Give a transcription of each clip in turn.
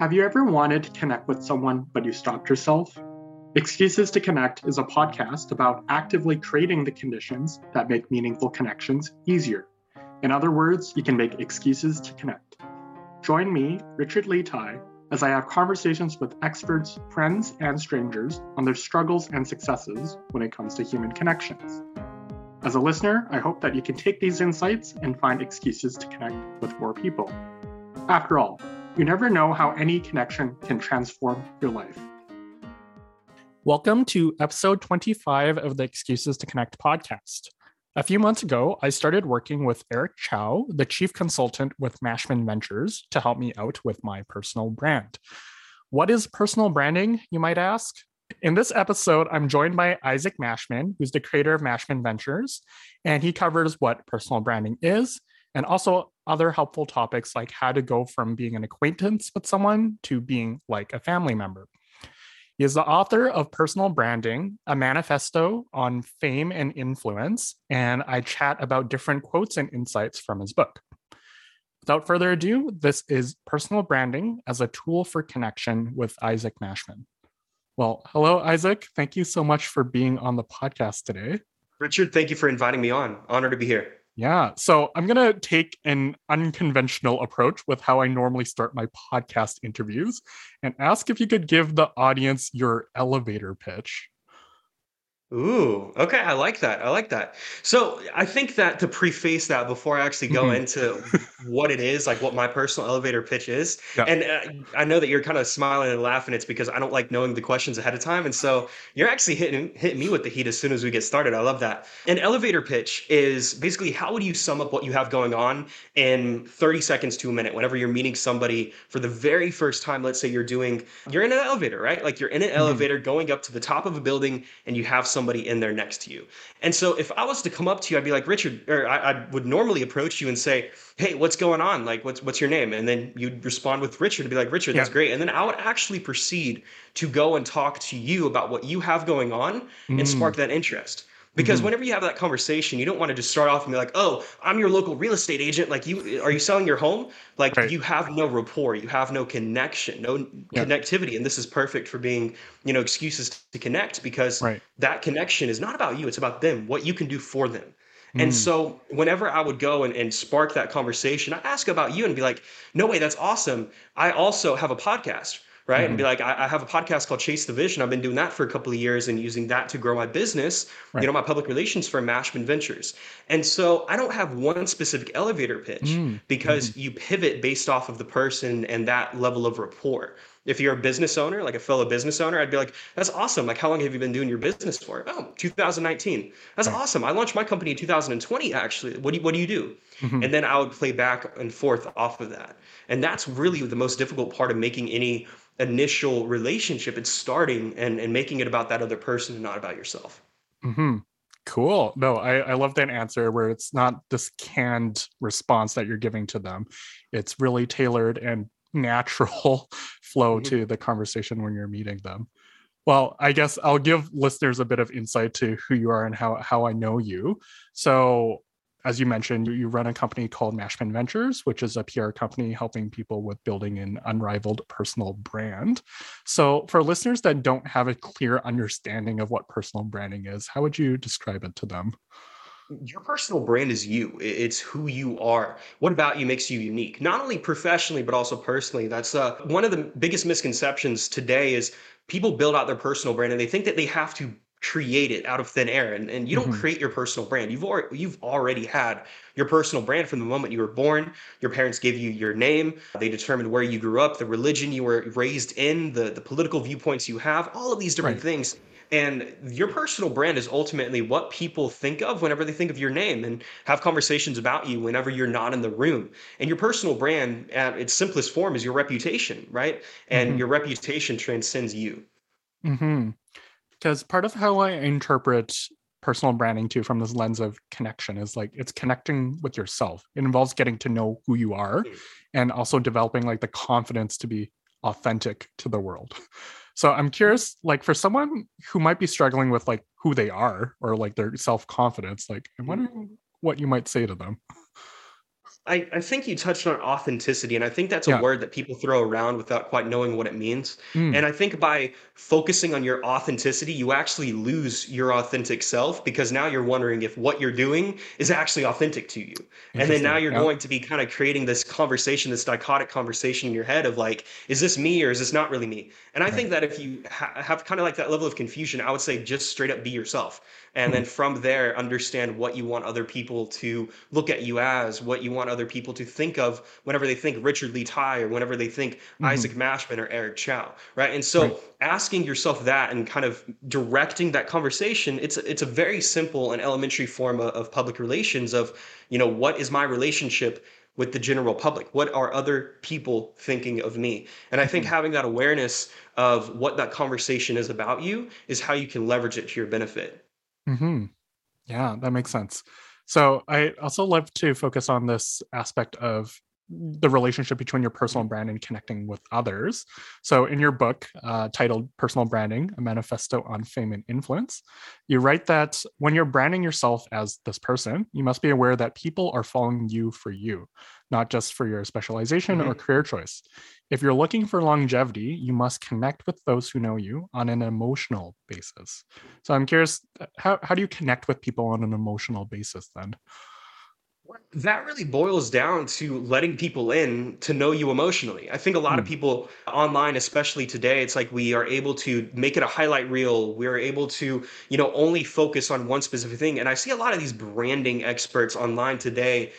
Have you ever wanted to connect with someone, but you stopped yourself? Excuses to Connect is a podcast about actively creating the conditions that make meaningful connections easier. In other words, you can make excuses to connect. Join me, Richard Lee Tai, as I have conversations with experts, friends, and strangers on their struggles and successes when it comes to human connections. As a listener, I hope that you can take these insights and find excuses to connect with more people. After all, you never know how any connection can transform your life. Welcome to episode 25 of the Excuses to Connect podcast. A few months ago, I started working with Eric Chow, the chief consultant with Mashman Ventures, to help me out with my personal brand. What is personal branding, you might ask? In this episode, I'm joined by Isaac Mashman, who's the creator of Mashman Ventures, and he covers what personal branding is and also other helpful topics like how to go from being an acquaintance with someone to being like a family member. He is the author of Personal Branding, a manifesto on fame and influence, and I chat about different quotes and insights from his book. Without further ado, this is Personal Branding as a Tool for Connection with Isaac Mashman. Well, hello, Isaac. Thank you so much for being on the podcast today. Richard, thank you for inviting me on. Honor to be here. Yeah. So I'm going to take an unconventional approach with how I normally start my podcast interviews and ask if you could give the audience your elevator pitch. Ooh, okay. I like that. I like that. So I think that to preface that before I actually go mm-hmm. into what it is, like what my personal elevator pitch is, yeah. and uh, I know that you're kind of smiling and laughing. It's because I don't like knowing the questions ahead of time, and so you're actually hitting hitting me with the heat as soon as we get started. I love that. An elevator pitch is basically how would you sum up what you have going on in 30 seconds to a minute whenever you're meeting somebody for the very first time. Let's say you're doing you're in an elevator, right? Like you're in an mm-hmm. elevator going up to the top of a building, and you have some somebody in there next to you. And so if I was to come up to you, I'd be like, Richard, or I, I, would normally approach you and say, Hey, what's going on? Like, what's what's your name? And then you'd respond with Richard and be like, Richard, that's great. And then I would actually proceed to go and talk to you about what you have going on mm. and spark that interest. Because mm-hmm. whenever you have that conversation, you don't want to just start off and be like, "Oh, I'm your local real estate agent. Like, you are you selling your home? Like, right. you have no rapport, you have no connection, no yeah. connectivity, and this is perfect for being, you know, excuses to connect because right. that connection is not about you; it's about them, what you can do for them. And mm. so whenever I would go and, and spark that conversation, I ask about you and be like, no way, that's awesome. I also have a podcast right? Mm-hmm. And be like, I, I, have a podcast called Chase the Vision. I've been doing that for a couple of years and using that to grow my business, right. you know, my public relations for Mashman Ventures. And so I don't have one specific elevator pitch mm-hmm. because mm-hmm. you pivot based off of the person and that level of rapport. If you're a business owner, like a fellow business owner, I'd be like, that's awesome. Like, how long have you been doing your business for? Oh, 2019. That's right. awesome. I launched my company in 2020, actually. What do you, what do, you do? Mm-hmm. And then I would play back and forth off of that. And that's really the most difficult part of making any initial relationship it's starting and and making it about that other person and not about yourself. Mm-hmm. cool. No I, I love that answer where it's not this canned response that you're giving to them. It's really tailored and natural flow mm-hmm. to the conversation when you're meeting them. Well i guess i'll give listeners a bit of insight to who you are and how, how i know you. So as you mentioned, you run a company called Mashman Ventures, which is a PR company helping people with building an unrivaled personal brand. So, for listeners that don't have a clear understanding of what personal branding is, how would you describe it to them? Your personal brand is you. It's who you are. What about you makes you unique? Not only professionally, but also personally. That's uh, one of the biggest misconceptions today is people build out their personal brand and they think that they have to create it out of thin air and, and you don't mm-hmm. create your personal brand you've already you've already had your personal brand from the moment you were born your parents gave you your name they determined where you grew up the religion you were raised in the the political viewpoints you have all of these different right. things and your personal brand is ultimately what people think of whenever they think of your name and have conversations about you whenever you're not in the room. And your personal brand, at its simplest form, is your reputation, right? And mm-hmm. your reputation transcends you. Mm-hmm because part of how I interpret personal branding too from this lens of connection is like it's connecting with yourself. It involves getting to know who you are mm. and also developing like the confidence to be authentic to the world. So I'm curious, like for someone who might be struggling with like who they are or like their self-confidence, like I'm wondering what you might say to them. I, I think you touched on authenticity, and I think that's a Yeah. word that people throw around without quite knowing what it means. Mm, And I think by focusing on your authenticity, you actually lose your authentic self because now you're wondering if what you're doing is actually authentic to you. And then now you're Yeah. going to be kind of creating this conversation, this dichotic conversation in your head of like, is this me or is this not really me? And I Right. think that if you ha- have kind of like that level of confusion, I would say just straight up be yourself. And Hmm, then from there, understand what you want other people to look at you as, what you want other people to think of whenever they think Richard Lee Tai or whenever they think mhm, Isaac Mashman or Eric Chow, right? And Right. so asking yourself that and kind of directing that conversation, it's it's a very simple and elementary form of, of public relations of, you know, what is my relationship with the general public? What are other people thinking of me? And I think mhm, having that awareness of what that conversation is about you is how you can leverage it to your benefit. Mhm. Yeah, that makes sense. So I also love to focus on this aspect of the relationship between your personal brand and connecting with others. So in your book uh, titled Personal Branding, a manifesto on fame and influence, you write that when you're branding yourself as this person, you must be aware that people are following you for you, not just for your specialization or Mhm. career choice. If you're looking for longevity, you must connect with those who know you on an emotional basis. So I'm curious, uh, how, how do you connect with people on an emotional basis then? That really boils down to letting people in to know you emotionally. I think a lot of Mm, people online, especially today, it's like we are able to make it a highlight reel. We are able to, you know, only focus on one specific thing. And I see a lot of these branding experts online today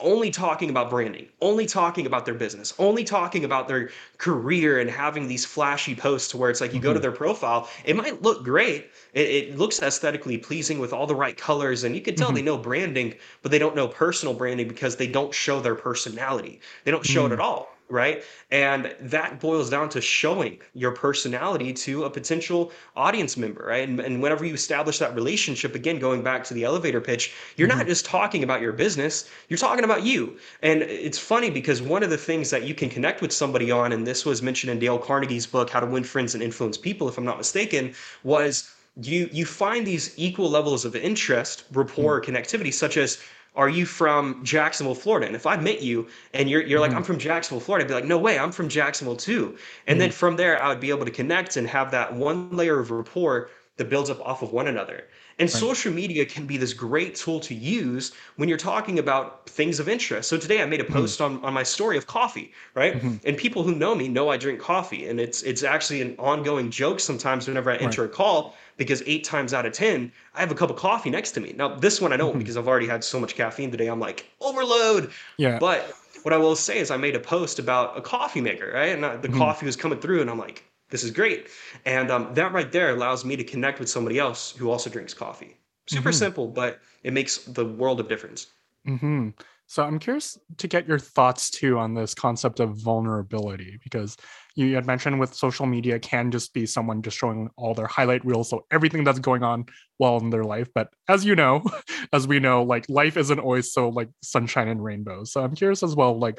only talking about branding, only talking about their business, only talking about their career and having these flashy posts where it's like you go to mhm, their profile, it might look great. It, it looks aesthetically pleasing with all the right colors, and you can tell mhm, they know branding but they don't know personal branding because they don't show their personality. They don't show it mm, at all, right? And that boils down to showing your personality to a potential audience member, right? And, and whenever you establish that relationship, again, going back to the elevator pitch, you're not mhm, just talking about your business, you're talking about you. And it's funny because one of the things that you can connect with somebody on, and this was mentioned in Dale Carnegie's book, How to Win Friends and Influence People, if I'm not mistaken, was you you find these equal levels of interest, mm, rapport, connectivity, such as are you from Jacksonville, Florida? And if I met you and you're you're like, I'm from Jacksonville, Florida, I'd be like, no way, I'm from Jacksonville too. And then mhm, from there, I would be able to connect and have that one layer of rapport that builds up off of one another. And Right. social media can be this great tool to use when you're talking about things of interest. So today I made a mhm, post on, on my story of coffee, right? mhm, And people who know me know I drink coffee. And it's it's actually an ongoing joke sometimes whenever I Right. enter a call because eight times out of 10, I have a cup of coffee next to me. Now, this one I don't mhm. because I've already had so much caffeine today. I'm like, overload. Yeah. But what I will say is I made a post about a coffee maker, right? And the mhm, coffee was coming through, and I'm like, this is great. And um, that right there allows me to connect with somebody else who also drinks coffee. Super mhm. simple, but it makes the world of difference. hmm So I'm curious to get your thoughts too on this concept of vulnerability because you had mentioned with social media can just be someone just showing all their highlight reels, so everything that's going on well in their life. But as you know, as we know, like life isn't always so like sunshine and rainbows. So I'm curious as well, like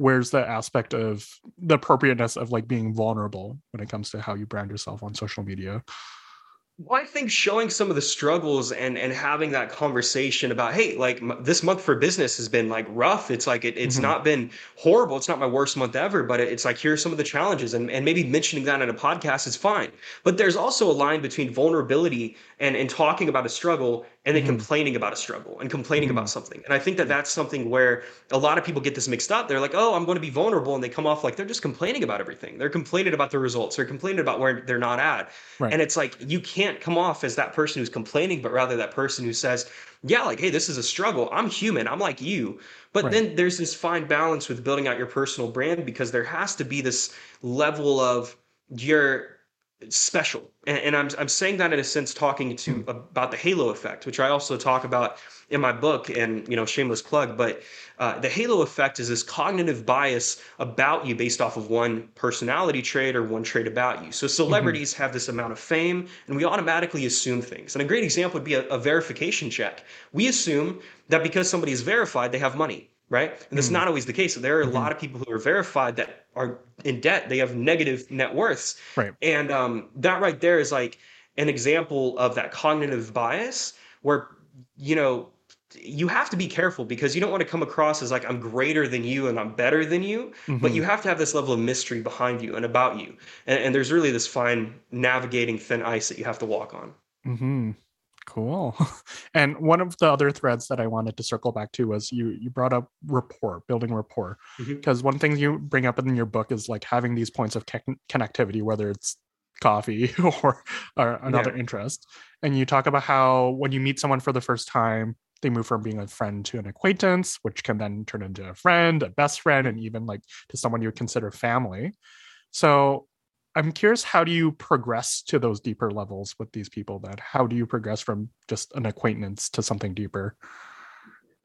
where's the aspect of the appropriateness of like being vulnerable when it comes to how you brand yourself on social media? Well, I think showing some of the struggles and and having that conversation about, hey, like m- this month for business has been like rough. It's like it, it's hmm not been horrible. It's not my worst month ever, but it- it's like here's some of the challenges, and and maybe mentioning that in a podcast is fine. But there's also a line between vulnerability and and talking about a struggle and then hmm complaining about a struggle and complaining hmm about something. And I think that that's something where a lot of people get this mixed up. They're like, oh, I'm going to be vulnerable, and they come off like they're just complaining about everything. They're complaining about the results. They're complaining about where they're not at Right. and it's like you can't come off as that person who's complaining, but rather that person who says, Yeah, like, hey, this is a struggle. I'm human. I'm like you. But Right. then there's this fine balance with building out your personal brand because there has to be this level of you're special. And, and I'm, I'm saying that in a sense, talking to about the halo effect, which I also talk about in my book and, you know, shameless plug. But uh, the halo effect is this cognitive bias about you based off of one personality trait or one trait about you. So mhm, celebrities have this amount of fame and we automatically assume things. And a great example would be a, a verification check. We assume that because somebody is verified, they have money, right? And that's mm, not always the case. So there are a mhm, lot of people who are verified that are in debt. They have negative net worths. Right. And um, that right there is like an example of that cognitive bias where, you know, you have to be careful because you don't want to come across as like I'm greater than you and I'm better than you, mm-hmm. but you have to have this level of mystery behind you and about you. And, and there's really this fine navigating thin ice that you have to walk on. Mm-hmm. Cool. And one of the other threads that I wanted to circle back to was you you brought up rapport, building rapport. Because mm-hmm. one thing you bring up in your book is like having these points of ke- connectivity, whether it's coffee or, or another yeah. interest. And you talk about how when you meet someone for the first time, they move from being a friend to an acquaintance, which can then turn into a friend, a best friend, and even like to someone you would consider family. So I'm curious, how do you progress to those deeper levels with these people? That how do you progress from just an acquaintance to something deeper?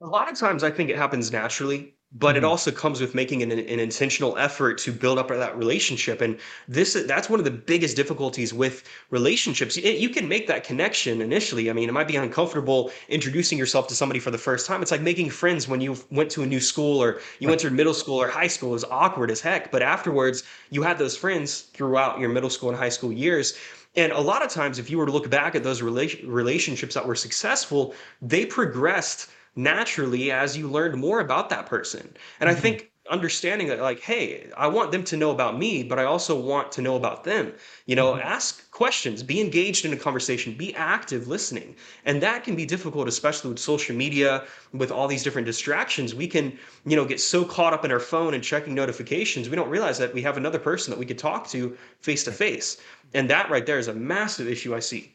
A lot of times, I think it happens naturally but mm-hmm. it also comes with making an, an, intentional effort to build up that relationship. And this that's one of the biggest difficulties with relationships. You can make that connection initially. I mean it might be uncomfortable introducing yourself to somebody for the first time. It's like making friends when you went to a new school or you right. entered middle school or high school. It was awkward as heck. But afterwards you had those friends throughout your middle school and high school years. And a lot of times if you were to look back at those rela- relationships that were successful they progressed naturally as you learned more about that person. And mm-hmm. I think understanding that like hey i want them to know about me but i also want to know about them you know mm-hmm. ask questions be engaged in a conversation be active listening and that can be difficult especially with social media with all these different distractions we can you know get so caught up in our phone and checking notifications we don't realize that we have another person that we could talk to face to face and that right there is a massive issue i see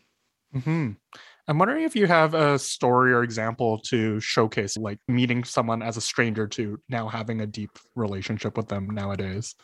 mm-hmm. I'm wondering if you have a story or example to showcase like meeting someone as a stranger to now having a deep relationship with them nowadays.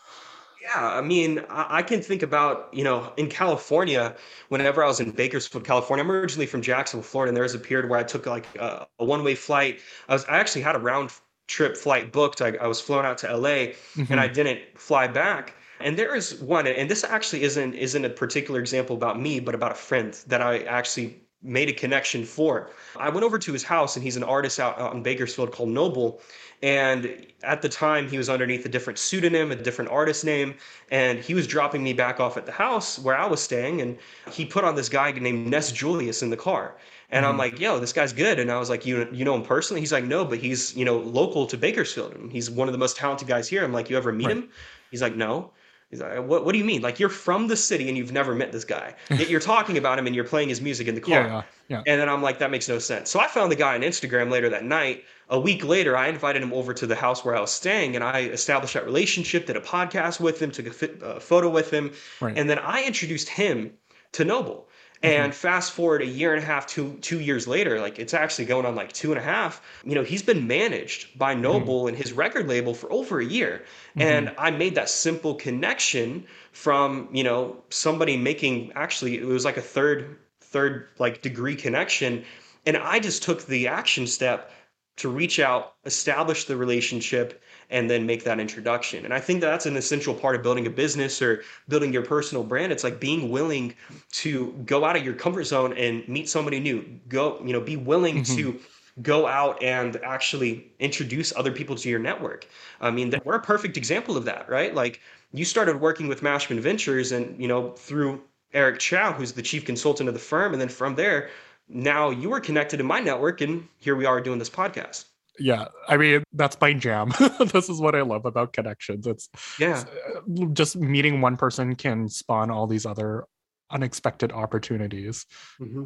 Yeah, I mean, I can think about, you know, in California, whenever I was in Bakersfield, California, I'm originally from Jacksonville, Florida, and there was a period where I took like a, a one way flight. I was, I actually had a round trip flight booked. I, I was flown out to LA mm-hmm. and I didn't fly back. And there is one, and this actually isn't isn't a particular example about me, but about a friend that I actually made a connection for. it. I went over to his house, and he's an artist out, out in Bakersfield called Noble. And at the time, he was underneath a different pseudonym, a different artist name, and he was dropping me back off at the house where I was staying. And he put on this guy named Ness Julius in the car. And mm-hmm. I'm like, yo, this guy's good. And I was like, you you know him personally? He's like, no, but he's you know local to Bakersfield, and he's one of the most talented guys here. I'm like, you ever meet right. him? He's like, no. He's like, what, what do you mean? Like, you're from the city and you've never met this guy. Yet you're talking about him and you're playing his music in the car. Yeah, yeah, yeah. And then I'm like, that makes no sense. So I found the guy on Instagram later that night. A week later, I invited him over to the house where I was staying and I established that relationship, did a podcast with him, took a fit, uh, photo with him. Right. And then I introduced him to Noble. Mm-hmm. And fast forward a year and a half, two two years later, like it's actually going on like two and a half. You know, he's been managed by mm-hmm. Noble mm-hmm. and his record label for over a year. Mm-hmm. And I made that simple connection from, you know, somebody making actually it was like a third third like degree connection. And I just took the action step to reach out, establish the relationship, and then make that introduction. And I think that's an essential part of building a business or building your personal brand. It's like being willing to go out of your comfort zone and meet somebody new. Go, you know, be willing mm-hmm. to go out and actually introduce other people to your network. I mean, we're a perfect example of that, right? Like you started working with Mashman Ventures and, you know, through Eric Chow, who's the chief consultant of the firm. And then from there, now you were connected in my network and here we are doing this podcast yeah i mean that's my jam. This is what i love about connections. It's yeah. it's, uh, just meeting one person can spawn all these other unexpected opportunities. Mm-hmm.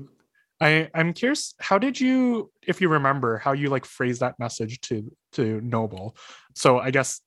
i i'm curious how did you if you remember how you like phrase that message to to noble? So i guess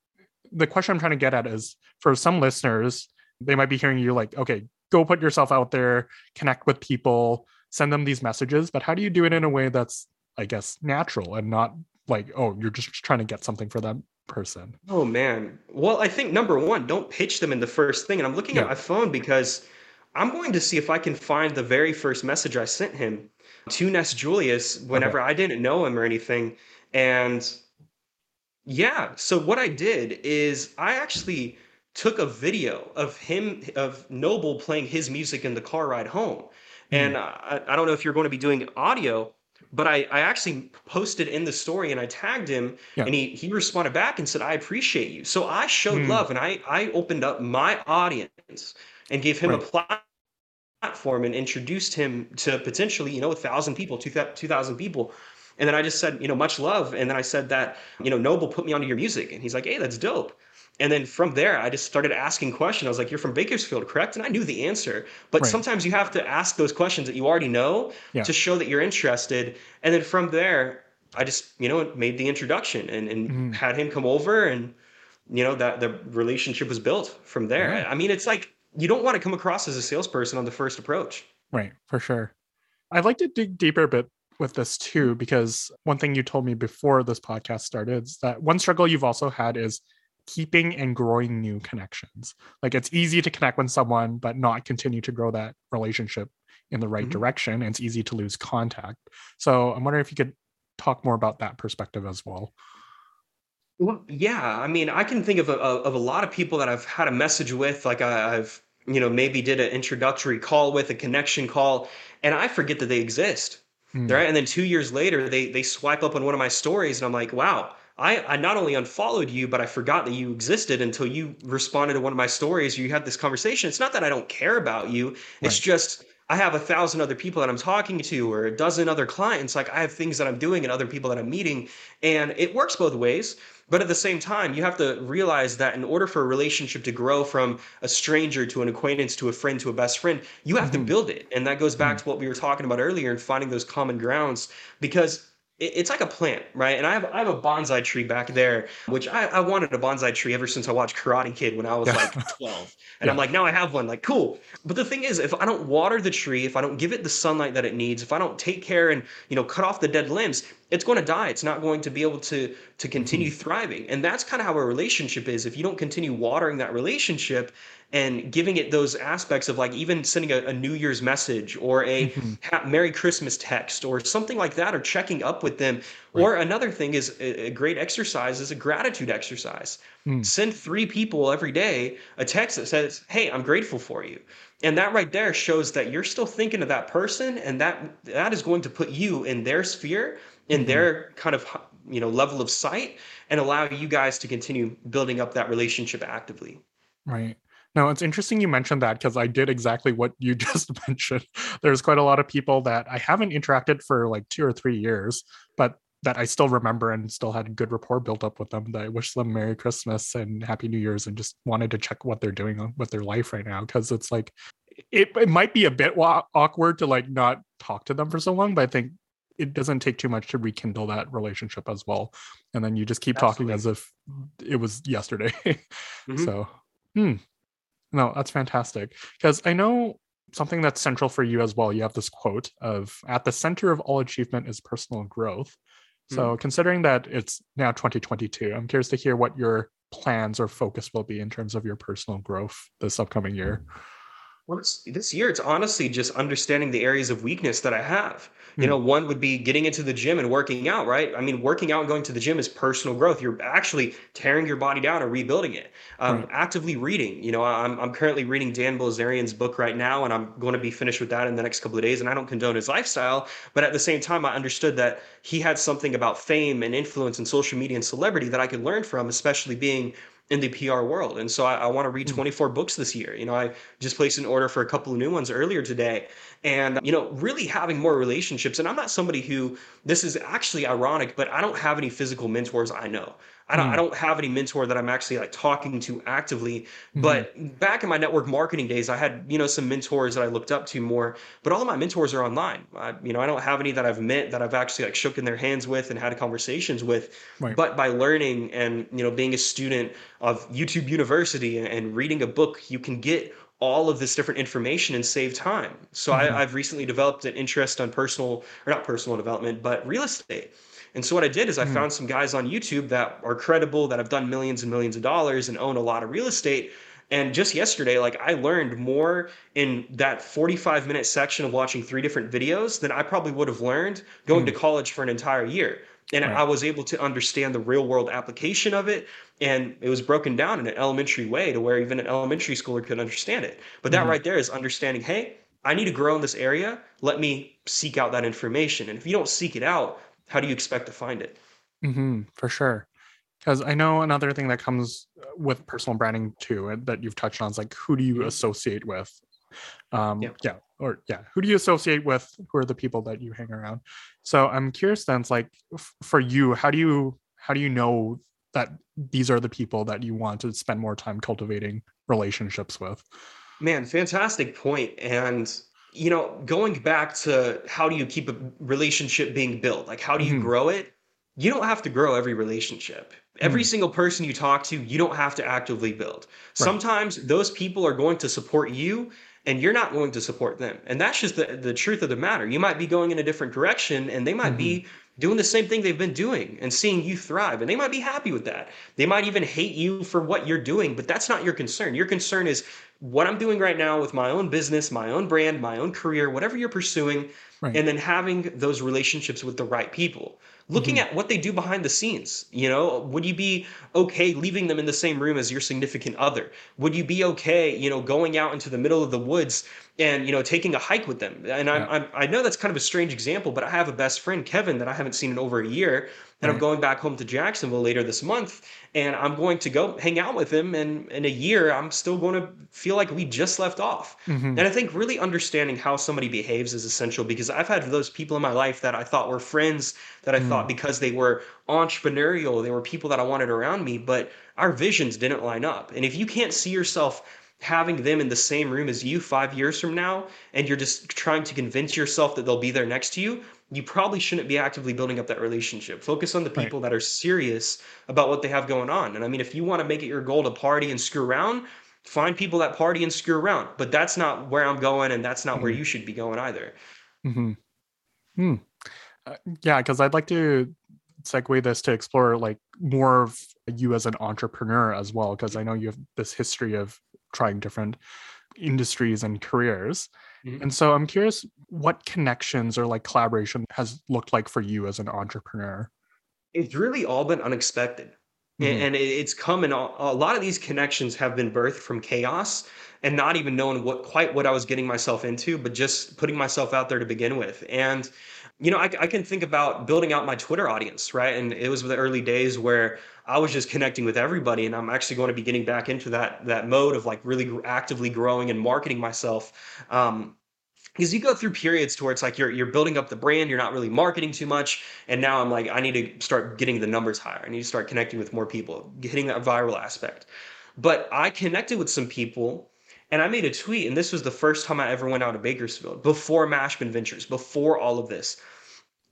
the question i'm trying to get at is for some listeners they might be hearing you like okay go put yourself out there connect with people send them these messages but how do you do it in a way that's i guess natural and not like oh you're just trying to get something for that person oh man well i think number one don't pitch them in the first thing and i'm looking yeah. at my phone because i'm going to see if i can find the very first message i sent him to ness julius whenever okay. i didn't know him or anything and yeah so what i did is i actually took a video of him of noble playing his music in the car ride home mm. and I, I don't know if you're going to be doing audio but I, I actually posted in the story and I tagged him yeah. and he, he responded back and said, I appreciate you. So I showed mm. love and I, I opened up my audience and gave him right. a platform and introduced him to potentially, you know, a thousand people, 2,000 people. And then I just said, you know, much love. And then I said that, you know, Noble put me onto your music. And he's like, hey, that's dope. And then from there, I just started asking questions. I was like, "You're from Bakersfield, correct?" And I knew the answer. But right. sometimes you have to ask those questions that you already know yeah. to show that you're interested. And then from there, I just you know made the introduction and, and mm-hmm. had him come over, and you know that the relationship was built from there. Yeah. I mean, it's like you don't want to come across as a salesperson on the first approach. Right, for sure. I'd like to dig deeper a bit with this too, because one thing you told me before this podcast started is that one struggle you've also had is keeping and growing new connections. Like it's easy to connect with someone, but not continue to grow that relationship in the right mm-hmm. direction. And it's easy to lose contact. So I'm wondering if you could talk more about that perspective as well. Well, yeah. I mean, I can think of a, of a lot of people that I've had a message with, like I, I've, you know, maybe did an introductory call with a connection call, and I forget that they exist. Mm. Right. And then two years later, they they swipe up on one of my stories, and I'm like, wow, I, I not only unfollowed you, but I forgot that you existed until you responded to one of my stories. You had this conversation. It's not that I don't care about you. It's just I have a thousand other people that I'm talking to, or a dozen other clients. Like I have things that I'm doing and other people that I'm meeting, and it works both ways. But at the same time, you have to realize that in order for a relationship to grow from a stranger to an acquaintance to a friend to a best friend, you have mm-hmm. to build it. And that goes back mm-hmm. to what we were talking about earlier and finding those common grounds. Because it's like a plant, right? And I have I have a bonsai tree back there, which I, I wanted a bonsai tree ever since I watched Karate Kid when I was like 12. And yeah. I'm like, now I have one, like cool. But the thing is, if I don't water the tree, if I don't give it the sunlight that it needs, if I don't take care and you know cut off the dead limbs, it's going to die. It's not going to be able to to continue mm-hmm. thriving. And that's kind of how a relationship is. If you don't continue watering that relationship, and giving it those aspects of like even sending a, a New Year's message or a mm-hmm. Merry Christmas text or something like that, or checking up with them. Right. Or another thing is a, a, great exercise is a gratitude exercise. Mm. Send three people every day a text that says, Hey, I'm grateful for you. And that right there shows that you're still thinking of that person and that that is going to put you in their sphere, in mm-hmm. their kind of you know level of sight and allow you guys to continue building up that relationship actively. Right. Now, it's interesting you mentioned that because I did exactly what you just mentioned. There's quite a lot of people that I haven't interacted for like two or three years, but that I still remember and still had a good rapport built up with them. That I wish them Merry Christmas and Happy New Year's and just wanted to check what they're doing with their life right now. Cause it's like, it, it might be a bit awkward to like not talk to them for so long, but I think it doesn't take too much to rekindle that relationship as well. And then you just keep Absolutely. talking as if it was yesterday. mm-hmm. So, hmm. No, that's fantastic. Because I know something that's central for you as well. You have this quote of at the center of all achievement is personal growth. So, mm. considering that it's now 2022, I'm curious to hear what your plans or focus will be in terms of your personal growth this upcoming year. Well, this, this year, it's honestly just understanding the areas of weakness that I have. You know, hmm. one would be getting into the gym and working out, right? I mean, working out and going to the gym is personal growth. You're actually tearing your body down and rebuilding it. Um, right. Actively reading. You know, I'm, I'm currently reading Dan Bilzerian's book right now, and I'm going to be finished with that in the next couple of days. And I don't condone his lifestyle, but at the same time, I understood that he had something about fame and influence and social media and celebrity that I could learn from, especially being in the PR world. And so I, I want to read hmm. 24 books this year. You know, I just placed an order for a couple of new ones earlier today. And, you know, really having more relationships. And I'm not somebody who, this is actually ironic, but I don't have any physical mentors I know. I don't, mm. I don't have any mentor that I'm actually like talking to actively. Mm-hmm. But back in my network marketing days, I had, you know, some mentors that I looked up to more, but all of my mentors are online. I, you know, I don't have any that I've met that I've actually like shook in their hands with and had conversations with. Right. But by learning and, you know, being a student of YouTube University and, and reading a book, you can get all of this different information and save time. So mm-hmm. I, I've recently developed an interest on personal or not personal development, but real estate. And so what I did is I mm. found some guys on YouTube that are credible, that have done millions and millions of dollars and own a lot of real estate. And just yesterday, like I learned more in that 45 minute section of watching three different videos than I probably would have learned going mm. to college for an entire year. And right. I was able to understand the real world application of it. And it was broken down in an elementary way to where even an elementary schooler could understand it. But that mm. right there is understanding hey, I need to grow in this area. Let me seek out that information. And if you don't seek it out, how do you expect to find it? Mm-hmm, for sure. Because I know another thing that comes with personal branding too, that you've touched on is like who do you mm-hmm. associate with? Um, yeah. yeah. or yeah, who do you associate with? Who are the people that you hang around? So I'm curious then, it's like f- for you, how do you how do you know that these are the people that you want to spend more time cultivating relationships with? Man, fantastic point. And you know, going back to how do you keep a relationship being built? Like how do you mm-hmm. grow it? You don't have to grow every relationship. Every mm single person you talk to, you don't have to actively build. Right. Sometimes those people are going to support you and you're not going to support them. And that's just the, the truth of the matter. You might be going in a different direction and they might mm-hmm. be doing the same thing they've been doing and seeing you thrive. And they might be happy with that. They might even hate you for what you're doing, but that's not your concern. Your concern is what I'm doing right now with my own business, my own brand, my own career, whatever you're pursuing, right. and then having those relationships with the right people looking mm-hmm. at what they do behind the scenes you know would you be okay leaving them in the same room as your significant other would you be okay you know going out into the middle of the woods and you know taking a hike with them and yeah. I'm, I'm, i know that's kind of a strange example but i have a best friend kevin that i haven't seen in over a year and right. i'm going back home to jacksonville later this month and I'm going to go hang out with him. And in a year, I'm still going to feel like we just left off. Mm-hmm. And I think really understanding how somebody behaves is essential because I've had those people in my life that I thought were friends that I mm. thought because they were entrepreneurial, they were people that I wanted around me, but our visions didn't line up. And if you can't see yourself having them in the same room as you five years from now, and you're just trying to convince yourself that they'll be there next to you, you probably shouldn't be actively building up that relationship. Focus on the people right. that are serious about what they have going on. And I mean, if you want to make it your goal to party and screw around, find people that party and screw around. But that's not where I'm going, and that's not mm-hmm. where you should be going either. Mm-hmm. Hmm. Uh, yeah, because I'd like to segue this to explore like more of you as an entrepreneur as well, because I know you have this history of trying different industries and careers. Mm-hmm. And so I'm curious what connections or like collaboration has looked like for you as an entrepreneur. It's really all been unexpected. Mm-hmm. And it's come in a lot of these connections have been birthed from chaos and not even knowing what quite what I was getting myself into, but just putting myself out there to begin with. And you know, I, I, can think about building out my Twitter audience, right? And it was the early days where I was just connecting with everybody, and I'm actually going to be getting back into that that mode of like really actively growing and marketing myself. Um, because you go through periods to where it's like you're you're building up the brand, you're not really marketing too much, and now I'm like I need to start getting the numbers higher. I need to start connecting with more people, hitting that viral aspect. But I connected with some people and I made a tweet, and this was the first time I ever went out of Bakersfield before Mashman Ventures, before all of this.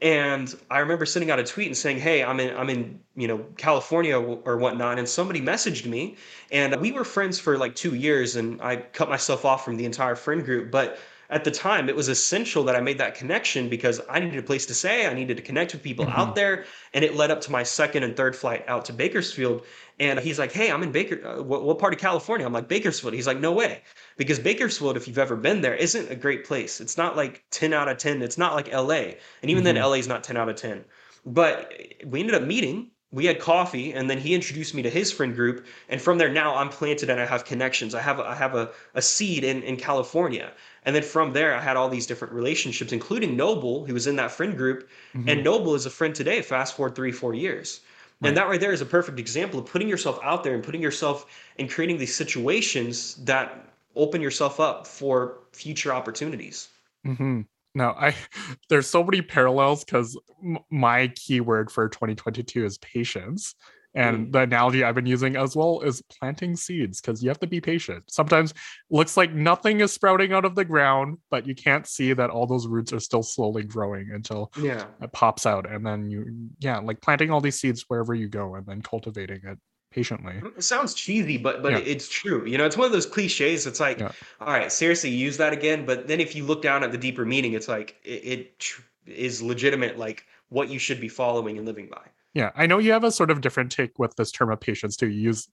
And I remember sending out a tweet and saying, "Hey, I'm in, I'm in, you know, California or whatnot." And somebody messaged me, and we were friends for like two years, and I cut myself off from the entire friend group. But at the time, it was essential that I made that connection because I needed a place to stay. I needed to connect with people mm-hmm. out there, and it led up to my second and third flight out to Bakersfield. And he's like, "Hey, I'm in Baker. Uh, what, what, part of California?" I'm like, "Bakersfield." He's like, "No way," because Bakersfield, if you've ever been there, isn't a great place. It's not like 10 out of 10. It's not like LA, and even mm-hmm. then, LA is not 10 out of 10. But we ended up meeting. We had coffee, and then he introduced me to his friend group. And from there, now I'm planted and I have connections. I have a, I have a, a seed in in California. And then from there, I had all these different relationships, including Noble, who was in that friend group. Mm-hmm. And Noble is a friend today. Fast forward three, four years. Right. And that right there is a perfect example of putting yourself out there and putting yourself and creating these situations that open yourself up for future opportunities. Mm-hmm. No, I there's so many parallels because m- my keyword for 2022 is patience. And mm. the analogy I've been using as well is planting seeds because you have to be patient. Sometimes looks like nothing is sprouting out of the ground, but you can't see that all those roots are still slowly growing until yeah. it pops out. And then you, yeah, like planting all these seeds wherever you go and then cultivating it patiently. Mm, it sounds cheesy, but but yeah. it's true. You know, it's one of those cliches. It's like, yeah. all right, seriously, use that again. But then if you look down at the deeper meaning, it's like it, it is legitimate, like what you should be following and living by. Yeah, I know you have a sort of different take with this term of patience too. You use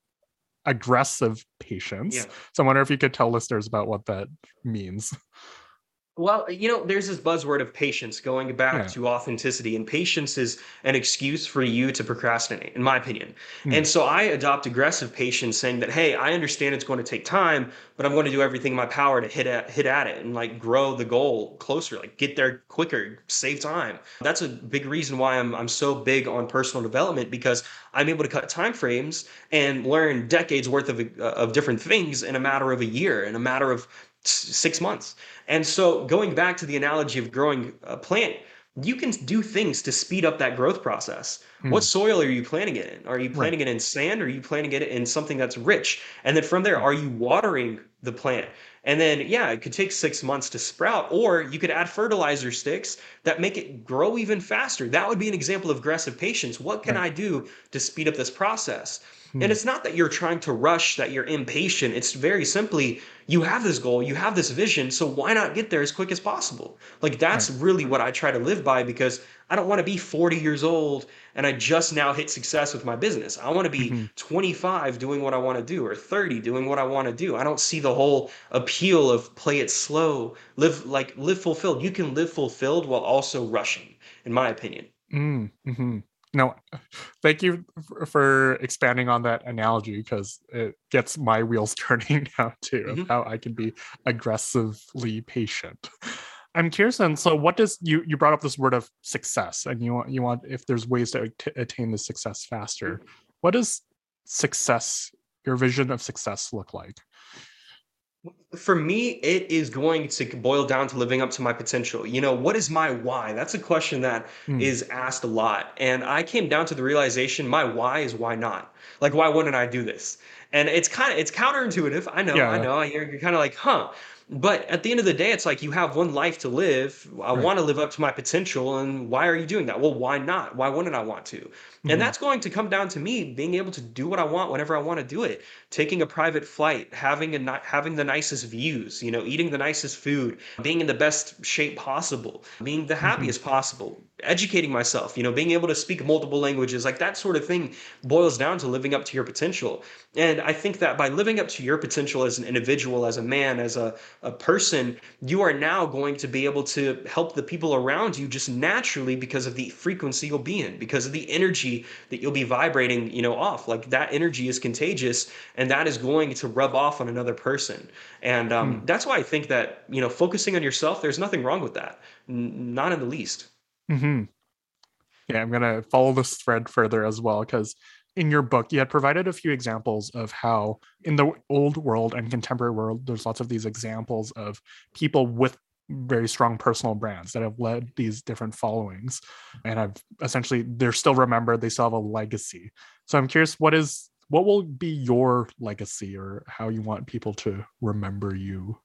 aggressive patience. Yeah. So I wonder if you could tell listeners about what that means. Well, you know, there's this buzzword of patience going back yeah. to authenticity, and patience is an excuse for you to procrastinate, in my opinion. Hmm. And so I adopt aggressive patience, saying that, hey, I understand it's going to take time, but I'm going to do everything in my power to hit at hit at it and like grow the goal closer, like get there quicker, save time. That's a big reason why I'm I'm so big on personal development because I'm able to cut time frames and learn decades worth of of different things in a matter of a year, in a matter of six months. And so, going back to the analogy of growing a plant, you can do things to speed up that growth process. Mm. What soil are you planting it in? Are you planting right. it in sand or are you planting it in something that's rich? And then from there, are you watering the plant? And then, yeah, it could take six months to sprout, or you could add fertilizer sticks that make it grow even faster. That would be an example of aggressive patience. What can right. I do to speed up this process? Hmm. And it's not that you're trying to rush, that you're impatient. It's very simply you have this goal, you have this vision, so why not get there as quick as possible? Like that's right. really what I try to live by because I don't want to be 40 years old and I just now hit success with my business. I want to be mm-hmm. 25 doing what I want to do or 30 doing what I want to do. I don't see the whole appeal of play it slow, live like live fulfilled. You can live fulfilled while also rushing, in my opinion. Mm, mm-hmm no thank you for expanding on that analogy because it gets my wheels turning now too mm-hmm. of how i can be aggressively patient i'm curious and so what does you you brought up this word of success and you want you want if there's ways to attain the success faster mm-hmm. what does success your vision of success look like for me, it is going to boil down to living up to my potential. You know, what is my why? That's a question that mm. is asked a lot. And I came down to the realization my why is why not? Like, why wouldn't I do this? And it's kind of, it's counterintuitive. I know, yeah. I know. You're, you're kind of like, huh. But at the end of the day, it's like you have one life to live. I right. want to live up to my potential. And why are you doing that? Well, why not? Why wouldn't I want to? Mm-hmm. And that's going to come down to me being able to do what I want whenever I want to do it. Taking a private flight, having a not having the nicest views, you know, eating the nicest food, being in the best shape possible, being the mm-hmm. happiest mm-hmm. possible, educating myself, you know, being able to speak multiple languages, like that sort of thing boils down to living up to your potential. And I think that by living up to your potential as an individual, as a man, as a, a person, you are now going to be able to help the people around you just naturally because of the frequency you'll be in, because of the energy that you'll be vibrating, you know, off. Like that energy is contagious and that is going to rub off on another person. And um, hmm. that's why I think that, you know, focusing on yourself, there's nothing wrong with that. N- not in the least. Mm-hmm. Yeah, I'm going to follow this thread further as well because in your book, you had provided a few examples of how in the old world and contemporary world, there's lots of these examples of people with very strong personal brands that have led these different followings and have essentially they're still remembered they still have a legacy so i'm curious what is what will be your legacy or how you want people to remember you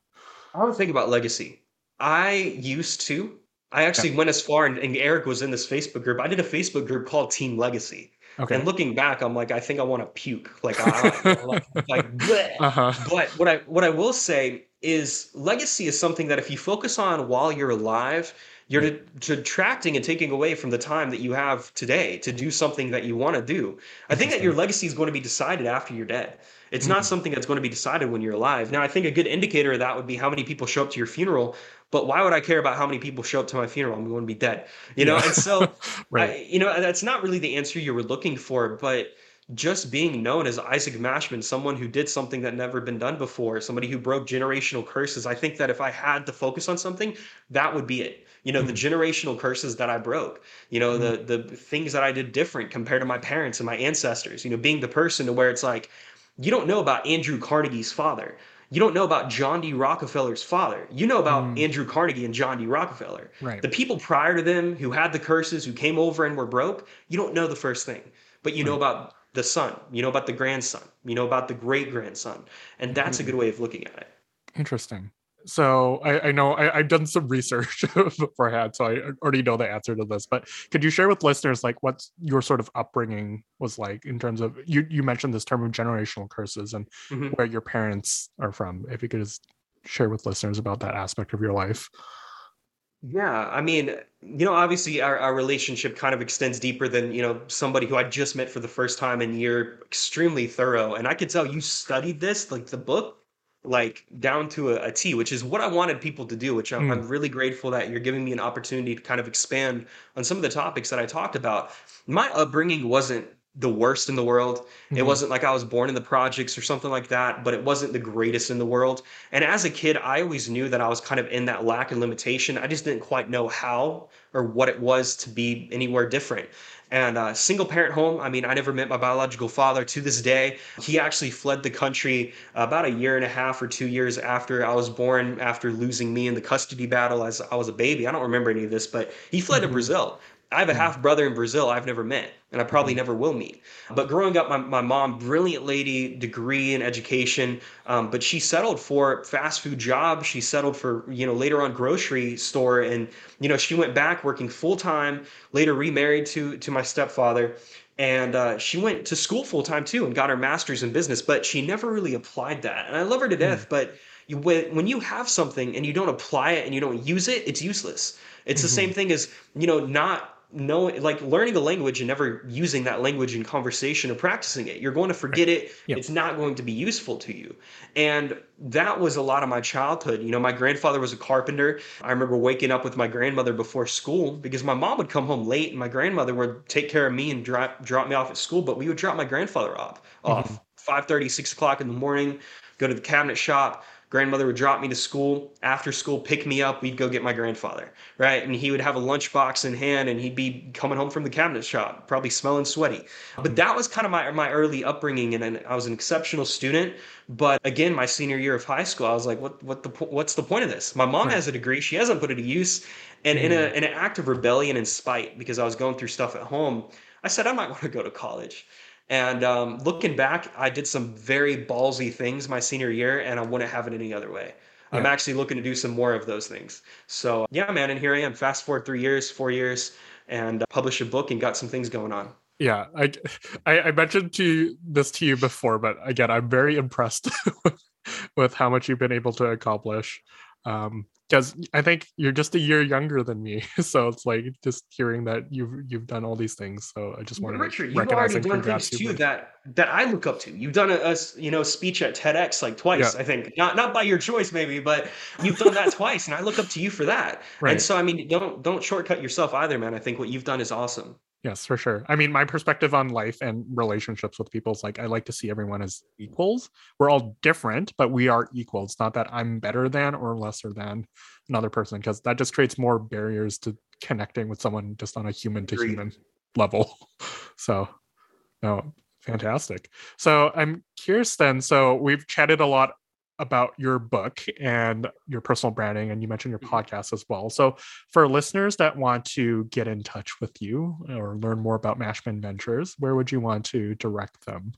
i don't think about legacy i used to I actually yeah. went as far, and, and, Eric was in this Facebook group. I did a Facebook group called Team Legacy. Okay. And looking back, I'm like, I think I want to puke. Like, I, like, like uh-huh. but what I what I will say is, legacy is something that if you focus on while you're alive, you're detracting and taking away from the time that you have today to do something that you want to do. I think that your legacy is going to be decided after you're dead. It's mm-hmm. not something that's going to be decided when you're alive. Now, I think a good indicator of that would be how many people show up to your funeral but why would I care about how many people show up to my funeral? I'm going to be dead, you know? Yeah. And so, right. I, you know, that's not really the answer you were looking for, but just being known as Isaac Mashman, someone who did something that never been done before, somebody who broke generational curses. I think that if I had to focus on something, that would be it. You know, the generational curses that I broke, you know, mm-hmm. the the things that I did different compared to my parents and my ancestors, you know, being the person to where it's like, you don't know about Andrew Carnegie's father you don't know about John D. Rockefeller's father. You know about mm. Andrew Carnegie and John D. Rockefeller. Right. The people prior to them who had the curses, who came over and were broke, you don't know the first thing, but you right. know about the son, you know about the grandson, you know about the great grandson. And that's mm. a good way of looking at it. Interesting so I, I know I, have done some research beforehand, so I already know the answer to this. But could you share with listeners like what your sort of upbringing was like in terms of you? You mentioned this term of generational curses and mm-hmm. where your parents are from. If you could just share with listeners about that aspect of your life. Yeah, I mean, you know, obviously our, our relationship kind of extends deeper than, you know, somebody who I just met for the first time and you're extremely thorough. And I could tell you studied this, like the book like down to a, a T, which is what I wanted people to do, which I'm, mm. I'm, really grateful that you're giving me an opportunity to kind of expand on some of the topics that I talked about. My upbringing wasn't the worst in the world. Mm-hmm. It wasn't like I was born in the projects or something like that, but it wasn't the greatest in the world. And as a kid, I always knew that I was kind of in that lack and limitation. I just didn't quite know how or what it was to be anywhere different. And uh, single parent home. I mean, I never met my biological father to this day. He actually fled the country about a year and a half or two years after I was born, after losing me in the custody battle as I was a baby. I don't remember any of this, but he fled mm-hmm. to Brazil. I have a hmm. half brother in Brazil I've never met, and I probably hmm. never will meet. But growing up, my, my mom, brilliant lady, degree in education, um, but she settled for fast food job. She settled for, you know, later on grocery store. And, you know, she went back working full time, later remarried to, to my stepfather. And uh, she went to school full time too and got her master's in business, but she never really applied that. And I love her to death, mm. but you, when you have something and you don't apply it and you don't use it, it's useless. It's mm-hmm. the same thing as, you know, not knowing like learning a language and never using that language in conversation or practicing it. You're going to forget it. Yep. it's not going to be useful to you. And that was a lot of my childhood. You know my grandfather was a carpenter. I remember waking up with my grandmother before school because my mom would come home late and my grandmother would take care of me and drop drop me off at school but we would drop my grandfather off mm-hmm. off 5 30 6 o'clock in the morning go to the cabinet shop grandmother would drop me to school. After school pick me up. We'd go get my grandfather right? And he would have a lunchbox in hand and he'd be coming home from the cabinet shop probably smelling sweaty. But that was kind of my, my early upbringing and i was an exceptional student. But again my senior year of high school i was like what, what the what's the point of this? My mom has a degree. She hasn't put it to use. And in, a, mm. in an act of rebellion and spite because i was going through stuff at home i said i might want to go to college and um, looking back, I did some very ballsy things my senior year, and I wouldn't have it any other way. Yeah. I'm actually looking to do some more of those things. So yeah, man, and here I am. Fast forward three years, four years, and uh, published a book and got some things going on. Yeah, I, I, I mentioned to this to you before, but again, I'm very impressed with how much you've been able to accomplish. Um, because I think you're just a year younger than me, so it's like just hearing that you've you've done all these things. So I just want to recognize you've already done things too that that I look up to. You've done a, a you know speech at TEDx like twice, yeah. I think. Not not by your choice maybe, but you've done that twice, and I look up to you for that. Right. And so I mean, don't don't shortcut yourself either, man. I think what you've done is awesome. Yes, for sure. I mean, my perspective on life and relationships with people is like I like to see everyone as equals. We're all different, but we are equal. It's not that I'm better than or lesser than another person because that just creates more barriers to connecting with someone just on a human to human level. So, no, fantastic. So, I'm curious then. So, we've chatted a lot about your book and your personal branding and you mentioned your mm-hmm. podcast as well so for listeners that want to get in touch with you or learn more about mashman ventures where would you want to direct them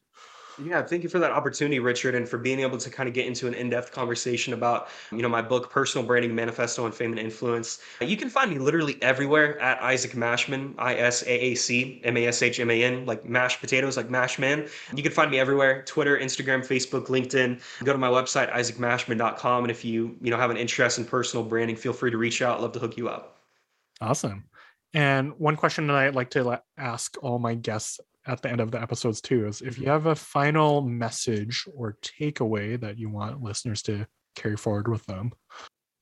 yeah, thank you for that opportunity, Richard, and for being able to kind of get into an in-depth conversation about, you know, my book, Personal Branding Manifesto on Fame and Influence. You can find me literally everywhere at Isaac Mashman, I-S-A-A-C, M-A-S-H-M-A-N, like mashed potatoes, like Mashman. You can find me everywhere, Twitter, Instagram, Facebook, LinkedIn. Go to my website, isaacmashman.com, and if you, you know, have an interest in personal branding, feel free to reach out. Love to hook you up. Awesome. And one question that I'd like to ask all my guests at the end of the episodes too is if you have a final message or takeaway that you want listeners to carry forward with them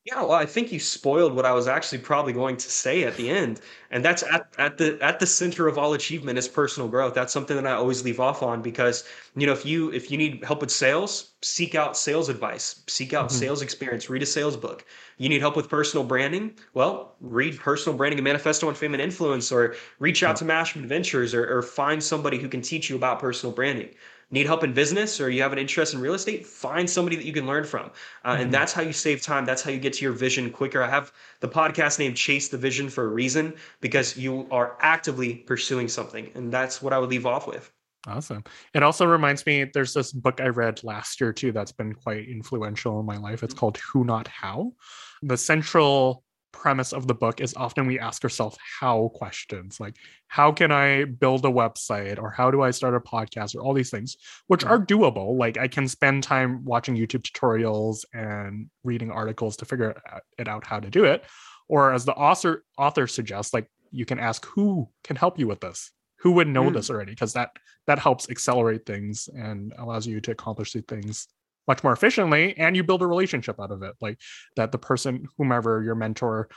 yeah, well, I think you spoiled what I was actually probably going to say at the end, and that's at, at the at the center of all achievement is personal growth. That's something that I always leave off on because you know if you if you need help with sales, seek out sales advice, seek out mm-hmm. sales experience, read a sales book. You need help with personal branding, well, read Personal Branding and Manifesto on Fame and Influence, or reach out yeah. to Mashman Ventures, or, or find somebody who can teach you about personal branding need help in business or you have an interest in real estate, find somebody that you can learn from. Uh, mm-hmm. And that's how you save time. That's how you get to your vision quicker. I have the podcast name Chase the Vision for a reason because you are actively pursuing something. And that's what I would leave off with. Awesome. It also reminds me there's this book I read last year too that's been quite influential in my life. It's mm-hmm. called Who Not How. The central premise of the book is often we ask ourselves how questions like how can i build a website or how do i start a podcast or all these things which are doable. Like i can spend time watching youtube tutorials and reading articles to figure it out how to do it. Or as the author author suggests like you can ask who can help you with this? Who would know mm. this already? Because that that helps accelerate things and allows you to accomplish these things much more efficiently and you build a relationship out of it like that the person whomever your mentor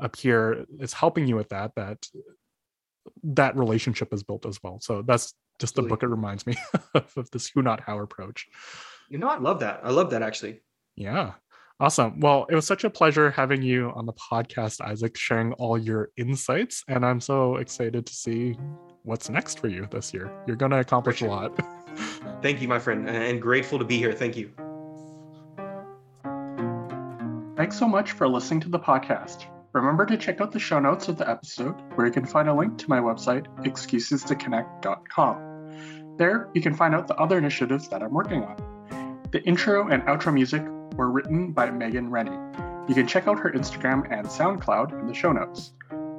up here is helping you with that that that relationship is built as well. So that's just the book it reminds me of this who not how approach. You know i love that. I love that actually. Yeah. Awesome. Well, it was such a pleasure having you on the podcast, Isaac, sharing all your insights. And I'm so excited to see what's next for you this year. You're going to accomplish a lot. Thank you, my friend, and grateful to be here. Thank you. Thanks so much for listening to the podcast. Remember to check out the show notes of the episode, where you can find a link to my website, excusestoconnect.com. There, you can find out the other initiatives that I'm working on. The intro and outro music were written by Megan Rennie. You can check out her Instagram and SoundCloud in the show notes.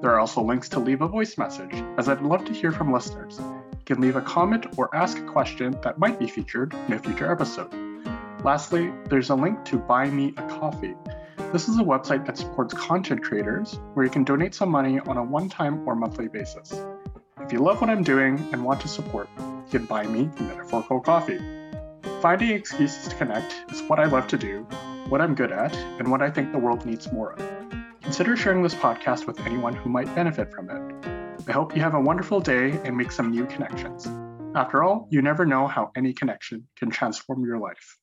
There are also links to leave a voice message, as I'd love to hear from listeners. You can leave a comment or ask a question that might be featured in a future episode. Lastly, there's a link to Buy Me a Coffee. This is a website that supports content creators where you can donate some money on a one time or monthly basis. If you love what I'm doing and want to support, you can buy me a metaphorical coffee. Finding excuses to connect is what I love to do, what I'm good at, and what I think the world needs more of. Consider sharing this podcast with anyone who might benefit from it. I hope you have a wonderful day and make some new connections. After all, you never know how any connection can transform your life.